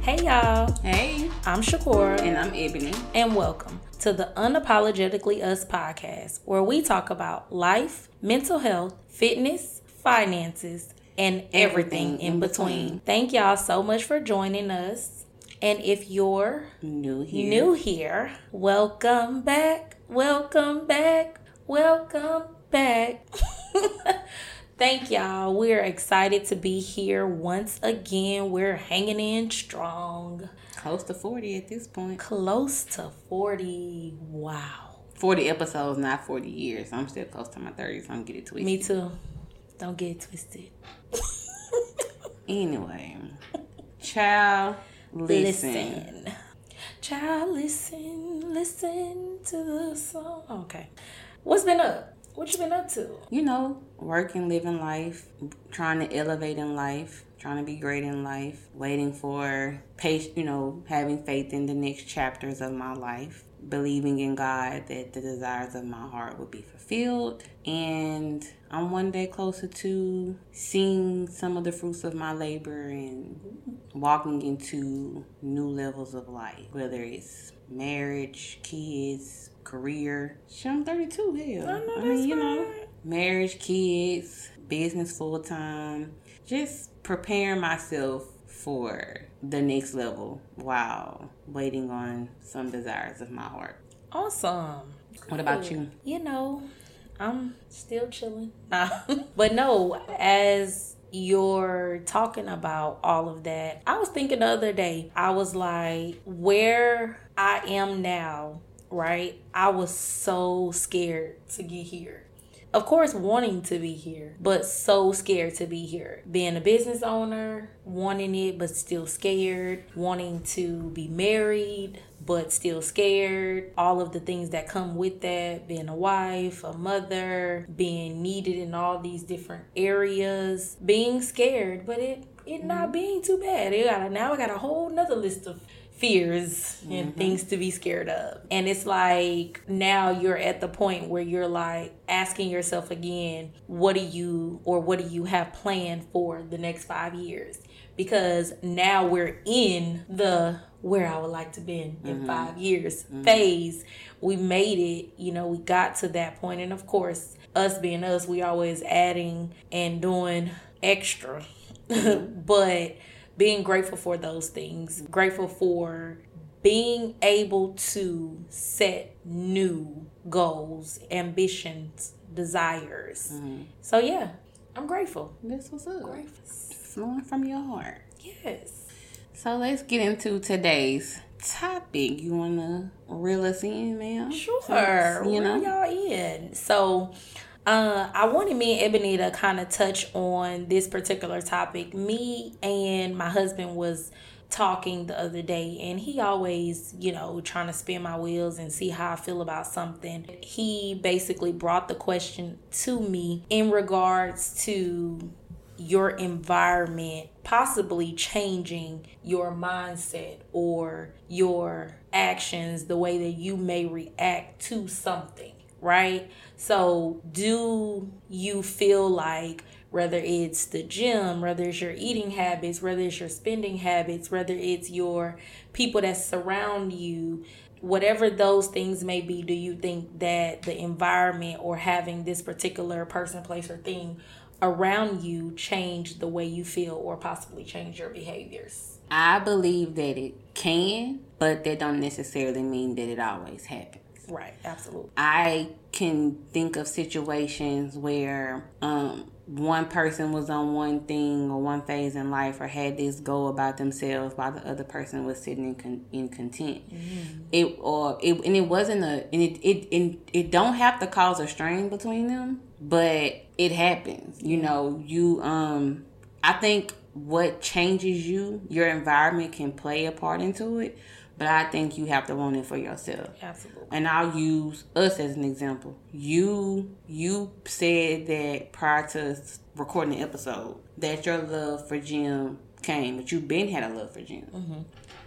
Hey y'all, Hey, I'm Shakora, and I'm Ebony. and welcome to the Unapologetically Us podcast, where we talk about life, mental health, fitness, finances, and everything, Everything in between. between. Thank y'all so much for joining us. And if you're New here. new here, welcome back, welcome back, welcome back. Thank y'all. We're excited to be here once again. We're hanging in strong. Close to 40 at this point. Close to 40. Wow. 40 episodes, not 40 years. I'm still close to my 30s. I'm getting twisted. Me too. Don't get it twisted. Anyway, child, listen. Listen. Child, listen. Listen to the song. Okay. What's been up? What you been up to? You know, working, living life, trying to elevate in life, trying to be great in life, waiting for patience, you know, having faith in the next chapters of my life, believing in God that the desires of my heart would be fulfilled. And I'm one day closer to seeing some of the fruits of my labor and walking into new levels of life, whether it's marriage, kids, career. Shit, I'm 32, hell. I know I mean, that's you know, marriage, kids, business full time, just preparing myself for the next level while waiting on some desires of my heart. Awesome. What about you? You know, I'm still chilling. Nah. but no, as you're talking about all of that, I was thinking the other day, I was like, where I am now, right? I was so scared to get here. Of course, wanting to be here, but so scared to be here. Being a business owner, wanting it, but still scared. Wanting to be married, but still scared. All of the things that come with that being a wife, a mother, being needed in all these different areas, being scared, but it, it not mm-hmm. being too bad. It got a, now I got a whole nother list of fears and mm-hmm. things to be scared of. And it's like now you're at the point where you're like asking yourself again, what do you or what do you have planned for the next 5 years? Because now we're in the where I would like to be in, in mm-hmm. 5 years mm-hmm. phase. We made it, you know, we got to that point and of course, us being us, we always adding and doing extra. but being grateful for those things, grateful for being able to set new goals, ambitions, desires. Mm-hmm. So, yeah, I'm grateful. This was up. Grateful. Flowing from your heart. Yes. So let's get into today's topic. You want to reel us in, ma'am? Sure. You You know? y'all in. So, uh, I wanted me and Ebony to kind of touch on this particular topic. Me and my husband was talking the other day, and he always, you know, trying to spin my wheels and see how I feel about something. He basically brought the question to me in regards to your environment possibly changing your mindset or your actions, the way that you may react to something, right? So, do you feel like whether it's the gym, whether it's your eating habits, whether it's your spending habits, whether it's your people that surround you, whatever those things may be, do you think that the environment or having this particular person, place, or thing around you change the way you feel or possibly change your behaviors? I believe that it can, but that don't necessarily mean that it always happens. Right, absolutely. I can think of situations where um, one person was on one thing or one phase in life or had this goal about themselves while the other person was sitting in, con- in content. It or it and it wasn't a and it, it it it don't have to cause a strain between them, but it happens. You know, you um I think what changes you, your environment can play a part into it, but I think you have to want it for yourself Absolutely. And I'll use us as an example. You you said that prior to recording the episode that your love for gym came, but you've been had a love for gym. Mm-hmm.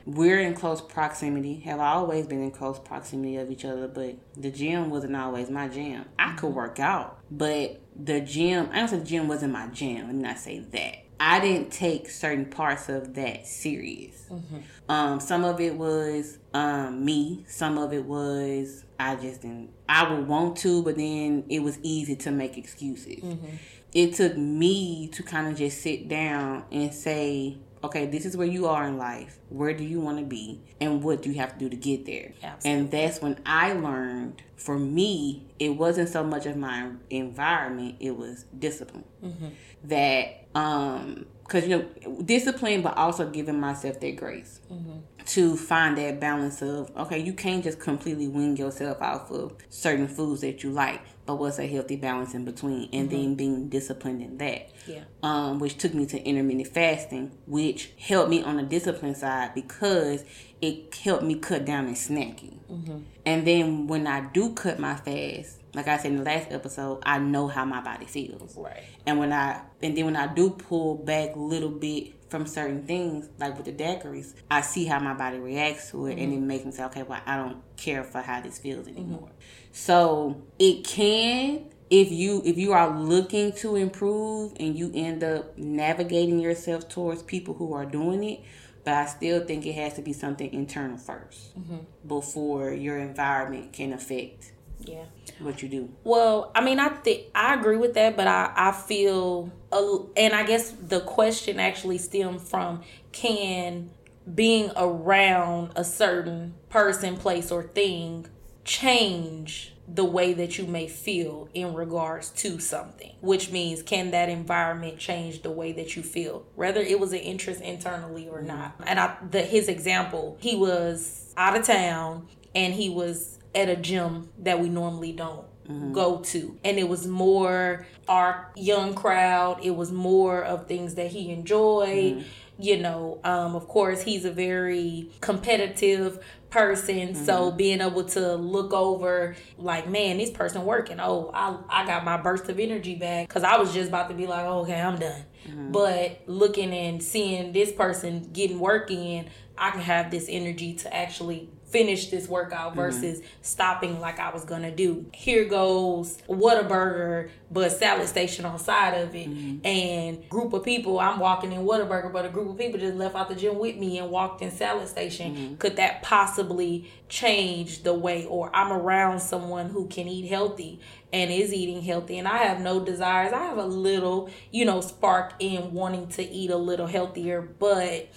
We're in close proximity, have always been in close proximity of each other, but the gym wasn't always my gym. I could mm-hmm. work out, but the gym, I don't say the gym wasn't my gym, Let me not say that. I didn't take certain parts of that serious. Mm-hmm. Um, some of it was um, me. Some of it was I just didn't. I would want to, but then it was easy to make excuses. Mm-hmm. It took me to kind of just sit down and say, okay, this is where you are in life. Where do you want to be? And what do you have to do to get there? Absolutely. And that's when I learned for me, it wasn't so much of my environment, it was discipline. Mm-hmm. That, um, because, you know, discipline, but also giving myself that grace. Mm-hmm to find that balance of okay you can't just completely wing yourself off of certain foods that you like but what's a healthy balance in between and mm-hmm. then being disciplined in that yeah um which took me to intermittent fasting which helped me on the discipline side because it helped me cut down on snacking mm-hmm. and then when i do cut my fast like I said in the last episode, I know how my body feels. Right. And when I and then when I do pull back a little bit from certain things, like with the daiquiris, I see how my body reacts to it, mm-hmm. and it makes me say, okay, well, I don't care for how this feels anymore. Mm-hmm. So it can, if you if you are looking to improve and you end up navigating yourself towards people who are doing it, but I still think it has to be something internal 1st mm-hmm. before your environment can affect yeah. What you do? Well i mean i think i agree with that but i i feel and i guess the question actually stemmed from can being around a certain person place or thing change the way that you may feel in regards to something? Which means can that environment change the way that you feel? Whether it was an interest internally or not. And i the his example he was out of town and he was at a gym that we normally don't Mm-hmm. go to. And it was more our young crowd, it was more of things that he enjoyed. Mm-hmm. You know, um, of course, he's a very competitive person. Mm-hmm. So being able to look over, like, man, this person working. Oh, I, I got my burst of energy back. Cause I was just about to be like, oh, okay, I'm done. Mm-hmm. But looking and seeing this person getting work in, I can have this energy to actually finish this workout mm-hmm. versus mm-hmm. stopping like I was gonna do. Here goes Whataburger, but salad station on side of it, mm-hmm. and group of people. I'm walking in Whataburger, but a group of people just left out the gym with me and walked in salad station. Mm-hmm. Could that possibly change the way, or I'm around someone who can eat healthy and is eating healthy and I have no desires. I have a little, you know, spark in wanting to eat a little healthier, but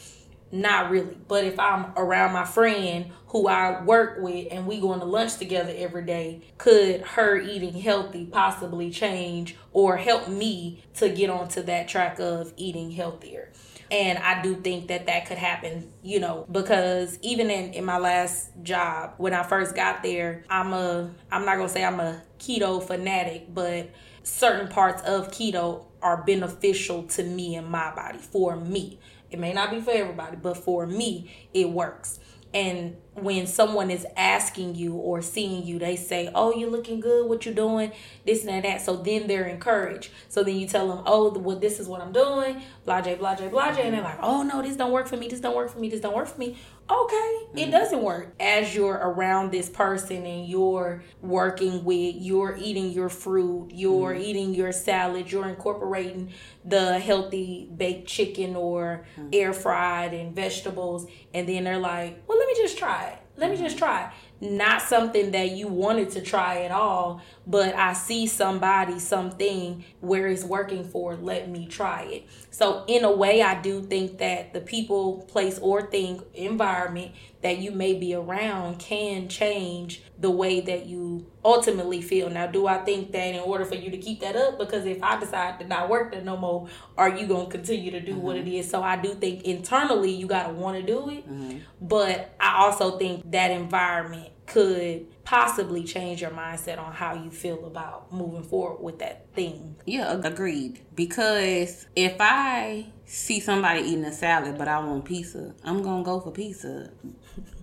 not really. But if I'm around my friend who I work with and we going to lunch together every day, could her eating healthy possibly change or help me to get onto that track of eating healthier? And I do think that that could happen, you know, because even in, in my last job, when I first got there, I'm a, I'm not going to say I'm a keto fanatic, but certain parts of keto are beneficial to me and my body for me. It may not be for everybody, but for me, it works. And when someone is asking you or seeing you, they say, "Oh, you're looking good. What you doing? This and that." So then they're encouraged. So then you tell them, "Oh, well, this is what I'm doing." Blah, j blah, j blah, blah, and they're like, "Oh no, this don't work for me. This don't work for me. This don't work for me." Okay, mm-hmm. it doesn't work. As you're around this person and you're working with, you're eating your fruit, you're mm-hmm. eating your salad, you're incorporating the healthy baked chicken or mm-hmm. air fried and vegetables, and then they're like, "Well, let me just try." Let me just try. Not something that you wanted to try at all, but I see somebody, something where it's working for, let me try it. So, in a way, I do think that the people, place, or thing, environment that you may be around can change the way that you ultimately feel. Now, do I think that in order for you to keep that up, because if I decide to not work there no more, are you going to continue to do mm-hmm. what it is? So, I do think internally you got to want to do it, mm-hmm. but I also think that environment could possibly change your mindset on how you feel about moving forward with that thing. Yeah, agreed. Because if I see somebody eating a salad but I want pizza, I'm gonna go for pizza.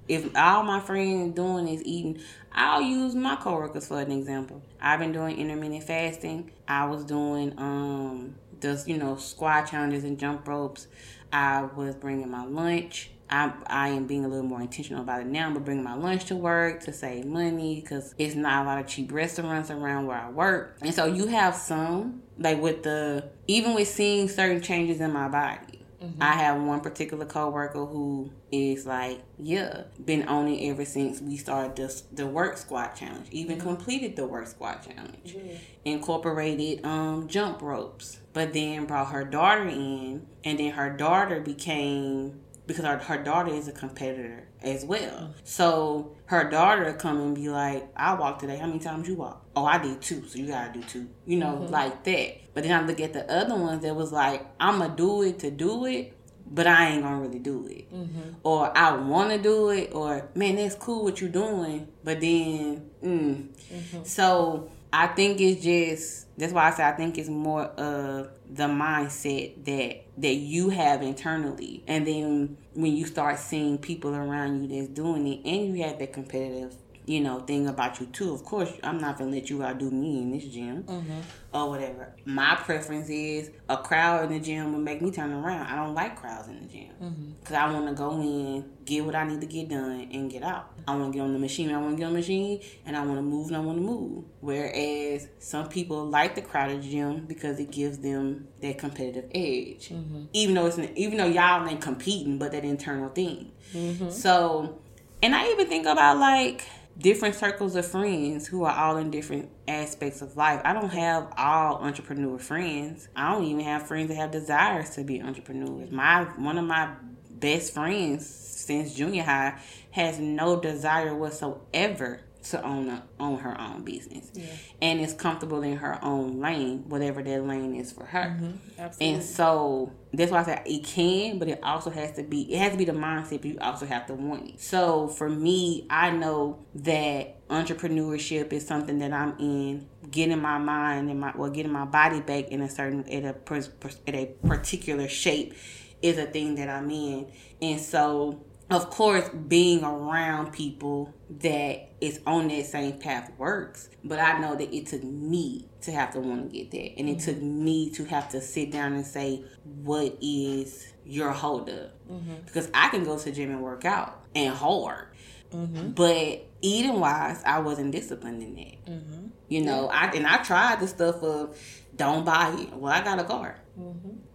if all my friends doing is eating, I'll use my coworkers for an example. I've been doing intermittent fasting. I was doing um you know squat challenges and jump ropes. I was bringing my lunch I, I am being a little more intentional about it now. I'm bringing my lunch to work to save money because it's not a lot of cheap restaurants around where I work. And so you have some, like with the, even with seeing certain changes in my body. Mm-hmm. I have one particular coworker who is like, yeah, been on it ever since we started the, the work squat challenge. Even mm-hmm. completed the work squat challenge. Mm-hmm. Incorporated um jump ropes. But then brought her daughter in and then her daughter became because her, her daughter is a competitor as well. So her daughter come and be like, I walked today. How many times you walk? Oh, I did two, so you gotta do two. You know, mm-hmm. like that. But then I look at the other ones that was like, I'ma do it to do it, but I ain't gonna really do it. Mm-hmm. Or I wanna do it, or man, that's cool what you doing, but then, mm. mm-hmm. So I think it's just that's why I say I think it's more of the mindset that that you have internally, and then when you start seeing people around you that's doing it, and you have that competitive you know, thing about you too. Of course, I'm not gonna let you outdo me in this gym mm-hmm. or whatever. My preference is a crowd in the gym will make me turn around. I don't like crowds in the gym because mm-hmm. I want to go in, get what I need to get done, and get out. I want to get on the machine. I want to get on the machine, and I want to move. and I want to move. Whereas some people like the crowded gym because it gives them that competitive edge, mm-hmm. even though it's an, even though y'all ain't competing, but that internal thing. Mm-hmm. So, and I even think about like different circles of friends who are all in different aspects of life. I don't have all entrepreneur friends. I don't even have friends that have desires to be entrepreneurs. My one of my best friends since junior high has no desire whatsoever to own a, own her own business. Yeah. and is comfortable in her own lane whatever that lane is for her. Mm-hmm. and so that's why i said it can but it also has to be it has to be the mindset but you also have to want it. So for me i know that entrepreneurship is something that i'm in getting my mind and my well getting my body back in a certain at a at a particular shape is a thing that i'm in. And so of course, being around people that is on that same path works. But I know that it took me to have to want to get there. And it mm-hmm. took me to have to sit down and say, what is your holdup? Mm-hmm. Because I can go to the gym and work out and hard. Mm-hmm. But eating wise, I wasn't disciplined in that. Mm-hmm. You know, I and I tried the stuff of don't buy it. Well, I got a car.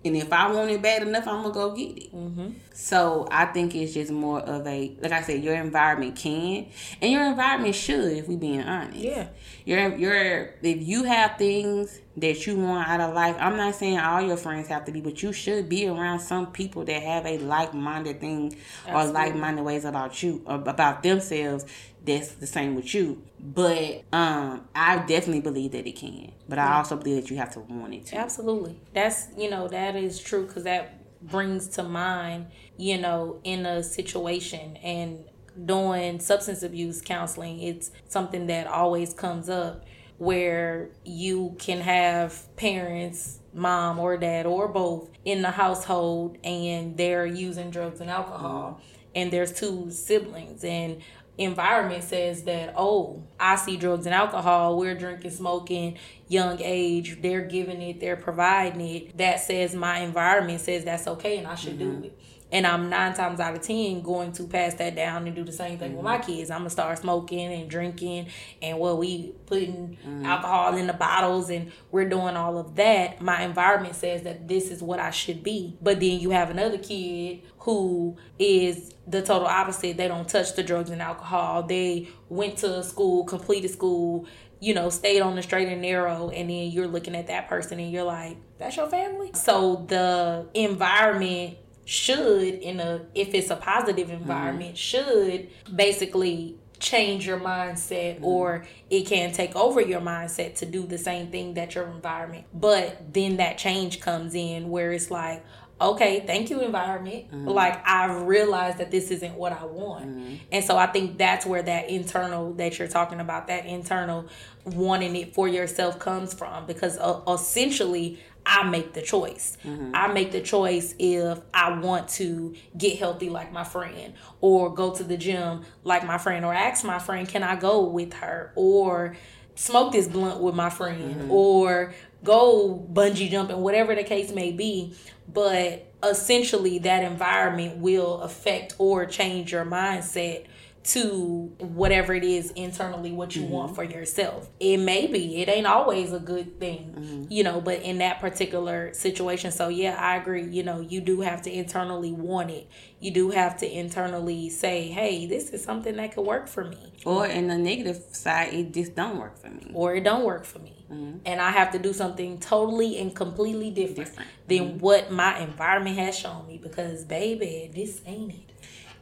And if I want it bad enough, I'm gonna go get it. Mm-hmm. So I think it's just more of a, like I said, your environment can, and your environment should, if we being honest. Yeah. Your your if you have things that you want out of life, I'm not saying all your friends have to be, but you should be around some people that have a like minded thing Absolutely. or like minded ways about you or about themselves that's the same with you. But um, I definitely believe that it can. But I also believe that you have to want it to. Absolutely. That's you know that is true because that brings to mind you know in a situation and doing substance abuse counseling. It's something that always comes up where you can have parents mom or dad or both in the household and they're using drugs and alcohol mm-hmm. and there's two siblings and environment says that, oh, I see drugs and alcohol, we're drinking, smoking, young age, they're giving it, they're providing it. That says my environment says that's okay and I should mm-hmm. do it. And I'm nine times out of ten going to pass that down and do the same thing mm-hmm. with my mm-hmm. kids. I'm gonna start smoking and drinking, and well, we putting mm-hmm. alcohol in the bottles, and we're doing all of that. My environment says that this is what I should be. But then you have another kid who is the total opposite. They don't touch the drugs and alcohol. They went to school, completed school, you know, stayed on the straight and narrow, and then you're looking at that person and you're like, that's your family. So the environment should in a if it's a positive environment mm-hmm. should basically change your mindset mm-hmm. or it can take over your mindset to do the same thing that your environment but then that change comes in where it's like okay thank you environment mm-hmm. like i've realized that this isn't what i want mm-hmm. and so i think that's where that internal that you're talking about that internal wanting it for yourself comes from because uh, essentially I make the choice. Mm-hmm. I make the choice if I want to get healthy like my friend or go to the gym like my friend or ask my friend, can I go with her? Or smoke this blunt with my friend mm-hmm. or go bungee jumping, whatever the case may be. But essentially, that environment will affect or change your mindset to whatever it is internally what you mm-hmm. want for yourself. It may be, it ain't always a good thing, mm-hmm. you know, but in that particular situation. So, yeah, I agree. You know, you do have to internally want it. You do have to internally say, hey, this is something that could work for me. Or in the negative side, it just don't work for me. Or it don't work for me. Mm-hmm. And I have to do something totally and completely different, different. than mm-hmm. what my environment has shown me because, baby, this ain't it.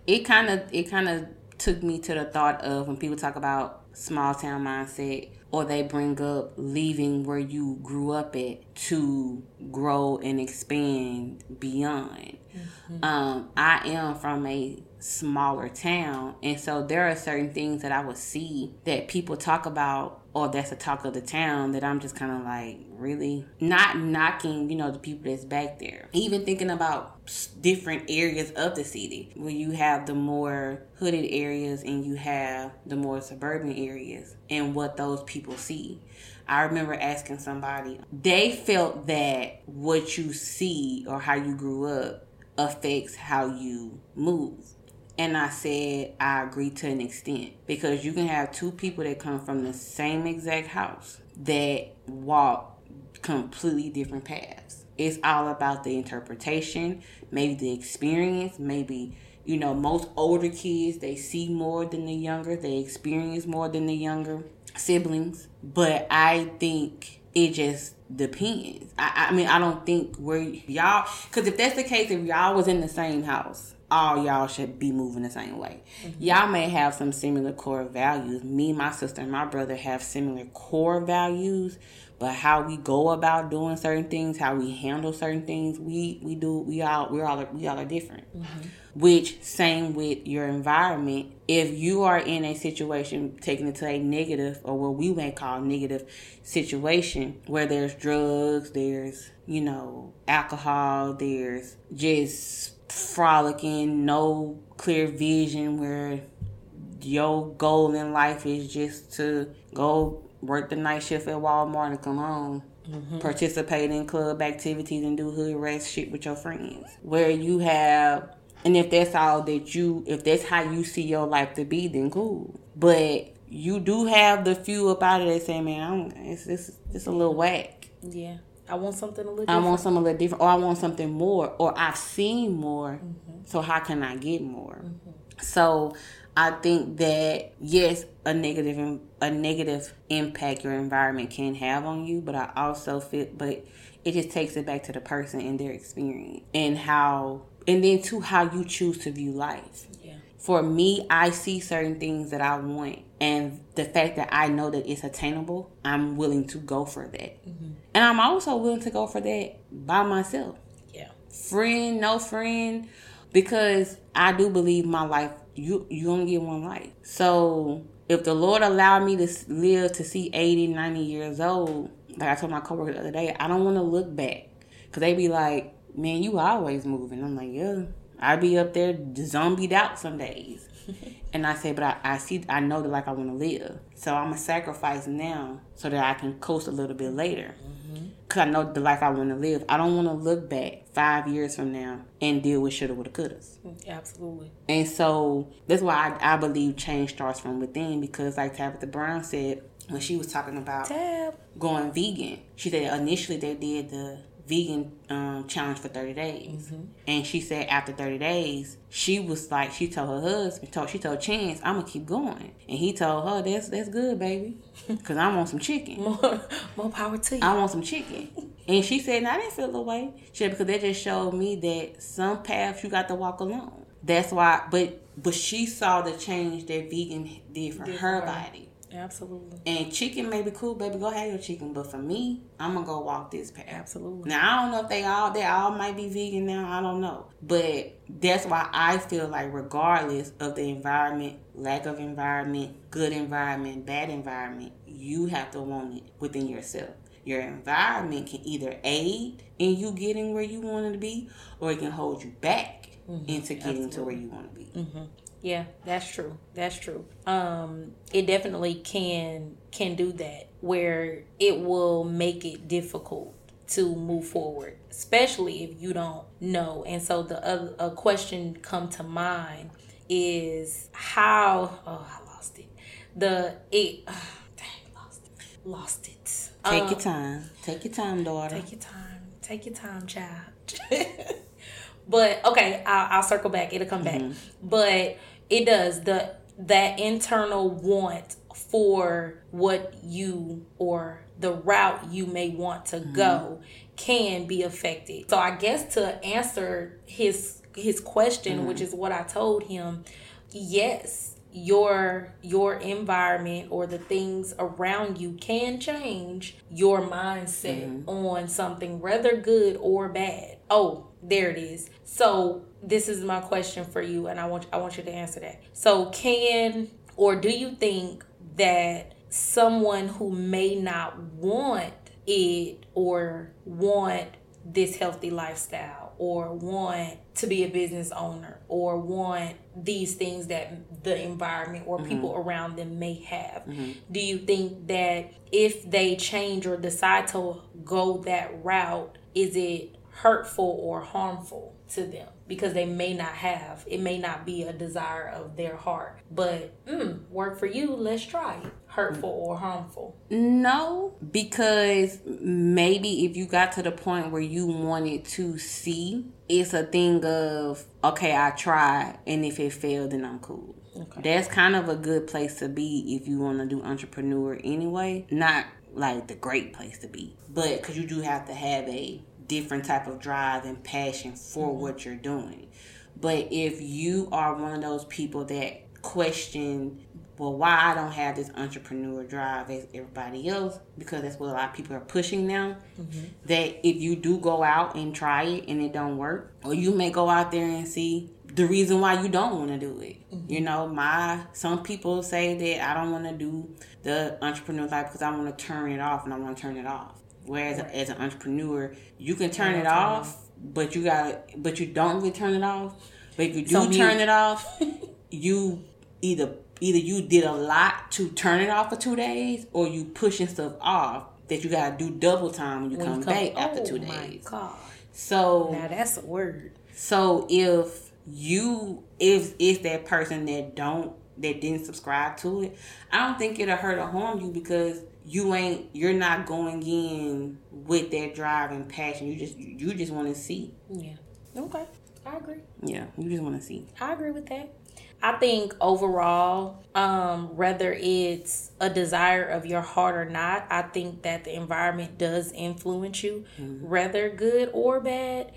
It kind of, it kind of took me to the thought of when people talk about small town mindset or they bring up leaving where you grew up at to grow and expand beyond. Mm-hmm. Um, I am from a smaller town, and so there are certain things that I would see that people talk about or that's the talk of the town that I'm just kind of like, really? Not knocking, you know, the people that's back there. Even thinking about different areas of the city where you have the more hooded areas and you have the more suburban areas and what those people see. I remember asking somebody, they felt that what you see or how you grew up affects how you move. And I said, I agree to an extent because you can have two people that come from the same exact house that walk completely different paths. It's all about the interpretation, maybe the experience, maybe, you know, most older kids, they see more than the younger, they experience more than the younger siblings. But I think it just depends. I, I mean, I don't think we're y'all, because if that's the case, if y'all was in the same house, all y'all should be moving the same way. Mm-hmm. Y'all may have some similar core values. Me, my sister, and my brother have similar core values, but how we go about doing certain things, how we handle certain things, we we do we all we all are, we all are different. Mm-hmm. Which same with your environment. If you are in a situation taking it to a negative or what we may call negative situation where there's drugs, there's you know alcohol, there's just frolicking, no clear vision where your goal in life is just to go work the night shift at Walmart and come home. Mm-hmm. Participate in club activities and do hood rest shit with your friends. Where you have, and if that's all that you, if that's how you see your life to be, then cool. But you do have the few about it that say, man, I'm, it's, it's, it's a little whack. Yeah. I want something a little different. I want something a little different, or I want something more, or I've seen more. Mm-hmm. So how can I get more? Mm-hmm. So I think that yes, a negative a negative impact your environment can have on you, but I also feel, but it just takes it back to the person and their experience and how, and then to how you choose to view life for me, I see certain things that I want, and the fact that I know that it's attainable, I'm willing to go for that. Mm-hmm. And I'm also willing to go for that by myself. Yeah. Friend, no friend, because I do believe my life, you you only get one life. So if the Lord allowed me to live to see 80, 90 years old, like I told my coworker the other day, I don't want to look back. Because they be like, man, you always moving. I'm like, yeah. I be up there zombied out some days. and I say, but I, I see, I know that like I want to live. So I'm a sacrifice now so that I can coast a little bit later. Because mm-hmm. I know the life I want to live. I don't want to look back five years from now and deal with shoulda, woulda, couldas. Absolutely. And so that's why I, I believe change starts from within because, like Tabitha Brown said, when she was talking about Tab. going vegan, she said initially they did the vegan um, challenge for 30 days. Mm-hmm. And she said after 30 days, she was like, she told her husband, told, she told Chance, I'm going to keep going. And he told her, that's that's good, baby. Because I want some chicken. more, more power to you. I want some chicken. and she said, I didn't feel the way. She said, because that just showed me that some paths you got to walk alone. That's why, but but she saw the change that vegan did for did her body. Absolutely. And chicken may be cool, baby. Go have your chicken, but for me, I'm gonna go walk this path. Absolutely. Now I don't know if they all they all might be vegan now. I don't know, but that's why I feel like regardless of the environment, lack of environment, good environment, bad environment, you have to want it within yourself. Your environment can either aid in you getting where you want to be, or it can hold you back mm-hmm. into getting Absolutely. to where you want to be. Mm-hmm. Yeah, that's true. That's true. Um, it definitely can can do that where it will make it difficult to move forward, especially if you don't know. And so the other a question come to mind is how oh I lost it. The it dang lost it. Lost it. Take um, your time. Take your time, daughter. Take your time. Take your time, child. but okay, I'll, I'll, circle back. It'll come mm-hmm. back. But it does the that internal want for what you or the route you may want to mm-hmm. go can be affected. So I guess to answer his his question, mm-hmm. which is what I told him, yes, your your environment or the things around you can change your mindset mm-hmm. on something whether good or bad. Oh, there it is. So this is my question for you and I want I want you to answer that. So can or do you think that someone who may not want it or want this healthy lifestyle or want to be a business owner or want these things that the environment or mm-hmm. people around them may have. Mm-hmm. Do you think that if they change or decide to go that route, is it hurtful or harmful to them? Because they may not have, it may not be a desire of their heart, but mm, work for you, let's try it hurtful or harmful? No, because maybe if you got to the point where you wanted to see, it's a thing of, okay, I tried, and if it failed, then I'm cool. Okay. That's kind of a good place to be if you want to do entrepreneur anyway. Not like the great place to be, but because you do have to have a different type of drive and passion for mm-hmm. what you're doing. But if you are one of those people that question well, why I don't have this entrepreneur drive as everybody else, because that's what a lot of people are pushing now. Mm-hmm. That if you do go out and try it and it don't work, or you may go out there and see the reason why you don't want to do it. Mm-hmm. You know, my some people say that I don't want to do the entrepreneur life because I want to turn it off and I want to turn it off. Whereas right. as an entrepreneur, you can turn it off, but you got but you don't really turn it off. But if you do so turn it off, you either either you did a lot to turn it off for two days or you pushing stuff off that you gotta do double time when you, when come, you come, back oh after two oh days. God. So now that's a word. So if you if if that person that don't that didn't subscribe to it, I don't think it'll hurt or harm you because you ain't you're not going in with that drive and passion. You just you just want to see. Yeah. Okay. I agree. Yeah, you just want to see. I agree with that. I think overall, um, whether it's a desire of your heart or not, I think that the environment does influence you, mm-hmm. whether good or bad.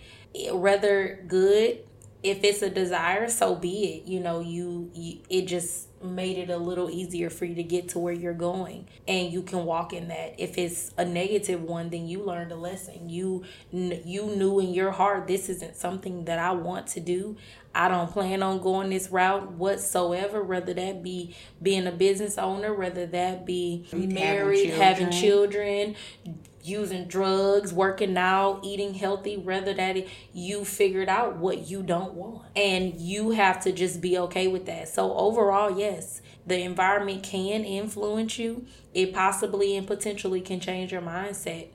Whether good, if it's a desire, so be it. You know, you, you it just made it a little easier for you to get to where you're going. And you can walk in that. If it's a negative one then you learned a lesson. You you knew in your heart this isn't something that I want to do. I don't plan on going this route whatsoever, whether that be being a business owner, whether that be married, having children, having children using drugs, working out, eating healthy, whether that you figured out what you don't want. And you have to just be okay with that. So overall, yes, the environment can influence you. It possibly and potentially can change your mindset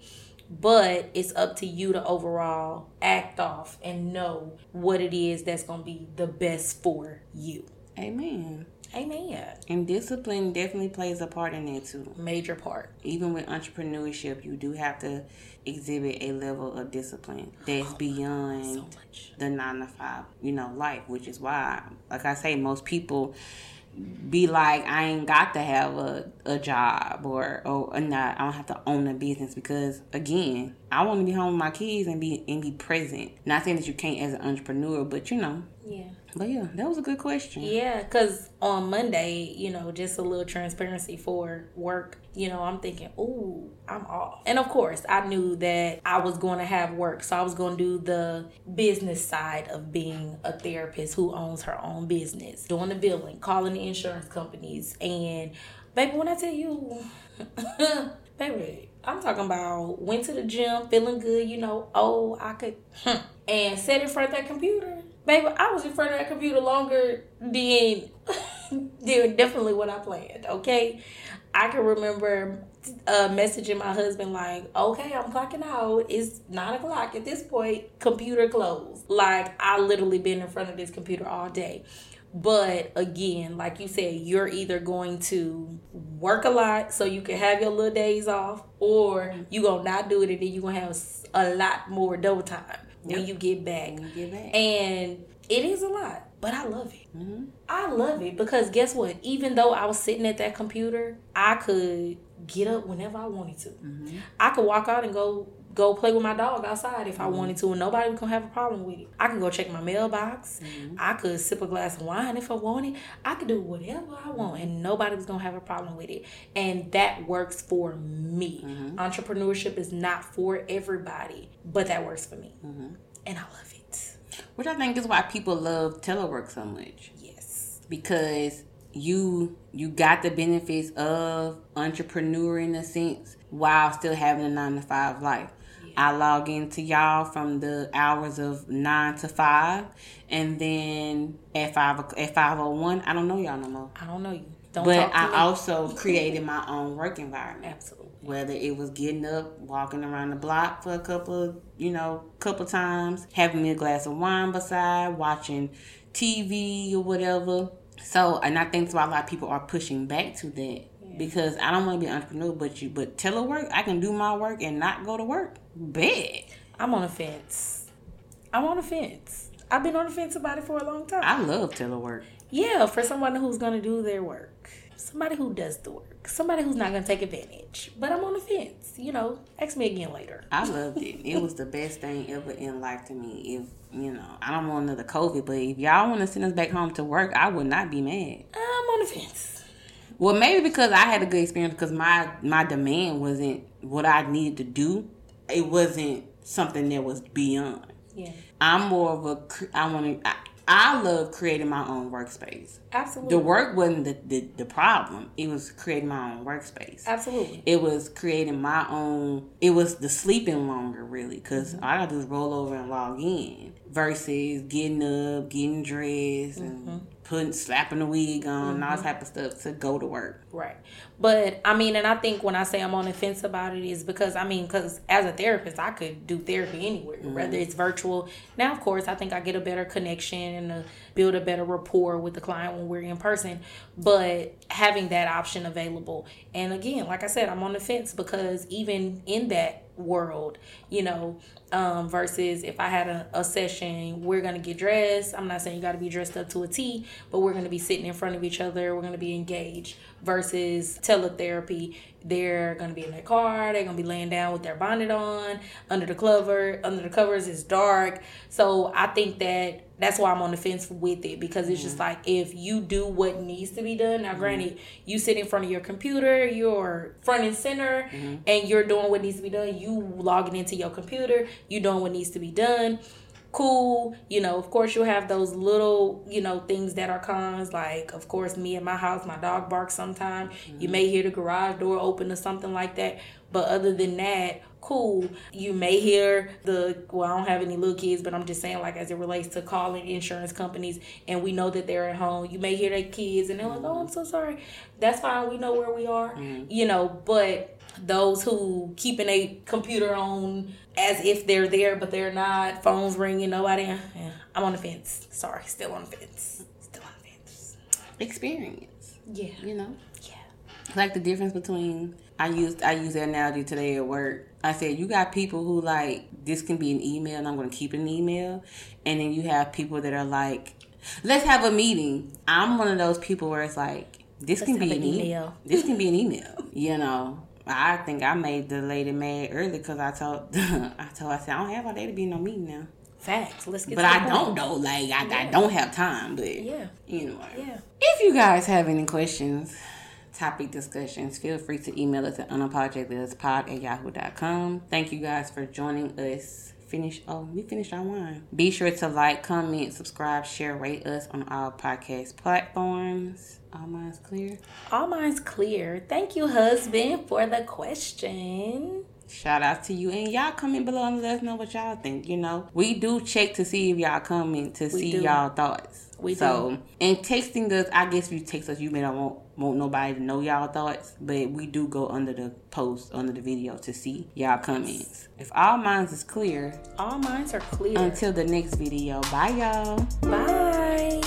but it's up to you to overall act off and know what it is that's going to be the best for you. Amen. Amen. And discipline definitely plays a part in that too. Major part. Even with entrepreneurship, you do have to exhibit a level of discipline that's oh, beyond so the nine to five, you know, life, which is why, like I say, most people be like I ain't got to have a, a job or or not I don't have to own a business because again I want to be home with my kids and be and be present. Not saying that you can't as an entrepreneur, but you know. Yeah. But yeah, that was a good question. Yeah, because on Monday, you know, just a little transparency for work, you know, I'm thinking, ooh, I'm off. And of course, I knew that I was going to have work. So I was going to do the business side of being a therapist who owns her own business, doing the billing, calling the insurance companies. And baby, when I tell you, baby, I'm talking about went to the gym, feeling good, you know, oh, I could, hmm, and sat in front of that computer Baby, I was in front of that computer longer than, than definitely what I planned, okay? I can remember uh, messaging my husband like, "Okay, I'm clocking out. It's nine o'clock at this point. Computer closed." Like I literally been in front of this computer all day. But again, like you said, you're either going to work a lot so you can have your little days off, or you gonna not do it and then you're gonna have a lot more double time yep. when you get back. When you get back. And it is a lot, but I love it. Mm-hmm. I love it because guess what? Even though I was sitting at that computer, I could get up whenever I wanted to. Mm-hmm. I could walk out and go go play with my dog outside if I mm-hmm. wanted to, and nobody was gonna have a problem with it. I could go check my mailbox. Mm-hmm. I could sip a glass of wine if I wanted. I could do whatever I want, and nobody was gonna have a problem with it. And that works for me. Mm-hmm. Entrepreneurship is not for everybody, but that works for me, mm-hmm. and I love it. Which I think is why people love telework so much. Yes, because you you got the benefits of entrepreneur in a sense while still having a nine to five life. I log into y'all from the hours of nine to five, and then at five at five oh one, I don't know y'all no more. I don't know you. Don't but I me. also created my own work environment. Absolutely. Whether it was getting up, walking around the block for a couple of, you know, couple times, having me a glass of wine beside, watching TV or whatever. So, and I think that's why a lot of people are pushing back to that because I don't want to be an entrepreneur, but you, but telework, I can do my work and not go to work. Bad. I'm on the fence. I'm on the fence. I've been on the fence about it for a long time. I love telework. Yeah, for someone who's gonna do their work, somebody who does the work, somebody who's not gonna take advantage. But I'm on the fence. You know, ask me again later. I loved it. it was the best thing ever in life to me. If you know, I don't want another COVID, but if y'all want to send us back home to work, I would not be mad. I'm on the fence. Well, maybe because I had a good experience because my my demand wasn't what I needed to do. It wasn't something that was beyond. Yeah. I'm more of a I want to. I, love creating my own workspace. Absolutely. The work wasn't the, the, the, problem. It was creating my own workspace. Absolutely. It was creating my own. It was the sleeping longer, really, because mm-hmm. I got to just roll over and log in versus getting up, getting dressed, mm-hmm. and putting slapping the wig on mm-hmm. all type of stuff to go to work. Right. But I mean, and I think when I say I'm on the fence about it is because I mean, because as a therapist, I could do therapy anywhere, mm-hmm. whether it's virtual. Now, of course, I think I get a better connection and a, build a better rapport with the client when we're in person. But having that option available, and again, like I said, I'm on the fence because even in that world, you know, um, versus if I had a, a session, we're gonna get dressed. I'm not saying you got to be dressed up to a T, but we're gonna be sitting in front of each other. We're gonna be engaged. Versus teletherapy, they're gonna be in their car. They're gonna be laying down with their bonnet on under the cover. Under the covers it's dark. So I think that that's why I'm on the fence with it because it's mm-hmm. just like if you do what needs to be done. Now, mm-hmm. granted, you sit in front of your computer, you're front and center, mm-hmm. and you're doing what needs to be done. You logging into your computer, you doing what needs to be done. Cool, you know. Of course, you'll have those little, you know, things that are cons. Like, of course, me and my house, my dog barks sometime. You mm-hmm. may hear the garage door open or something like that. But other than that, cool. You may hear the, well, I don't have any little kids, but I'm just saying, like, as it relates to calling insurance companies and we know that they're at home, you may hear their kids and they're like, oh, I'm so sorry. That's fine. We know where we are, mm-hmm. you know, but those who keeping a computer on as if they're there, but they're not, phones ringing, nobody, yeah, I'm on the fence. Sorry, still on the fence. Still on the fence. Experience. Yeah. You know? Yeah. Like the difference between I used I use that analogy today at work. I said you got people who like this can be an email and I'm going to keep an email, and then you have people that are like, let's have a meeting. I'm one of those people where it's like this let's can be an email. email. This can be an email. You know, I think I made the lady mad early because I told I told I said I don't have all day to be no meeting now. Facts. Let's get. But I don't know. Like I, yeah. I don't have time. But yeah. Anyway. Yeah. If you guys have any questions topic discussions, feel free to email us at unapologeticallyuspod at yahoo.com. Thank you guys for joining us. Finish oh, we finished our wine. Be sure to like, comment, subscribe, share, rate us on all podcast platforms. All minds clear. All minds clear. Thank you, husband, for the question. shout out to you. And y'all comment below and let us know what y'all think. You know, we do check to see if y'all comment to We see do. y'all thoughts. We so, do. and texting us, I guess if you text us, you may not want, want nobody to know y'all thoughts, but we do go under the post, under the video to see y'all comments. If all minds is clear, All minds are clear. until the next video, bye y'all. Bye.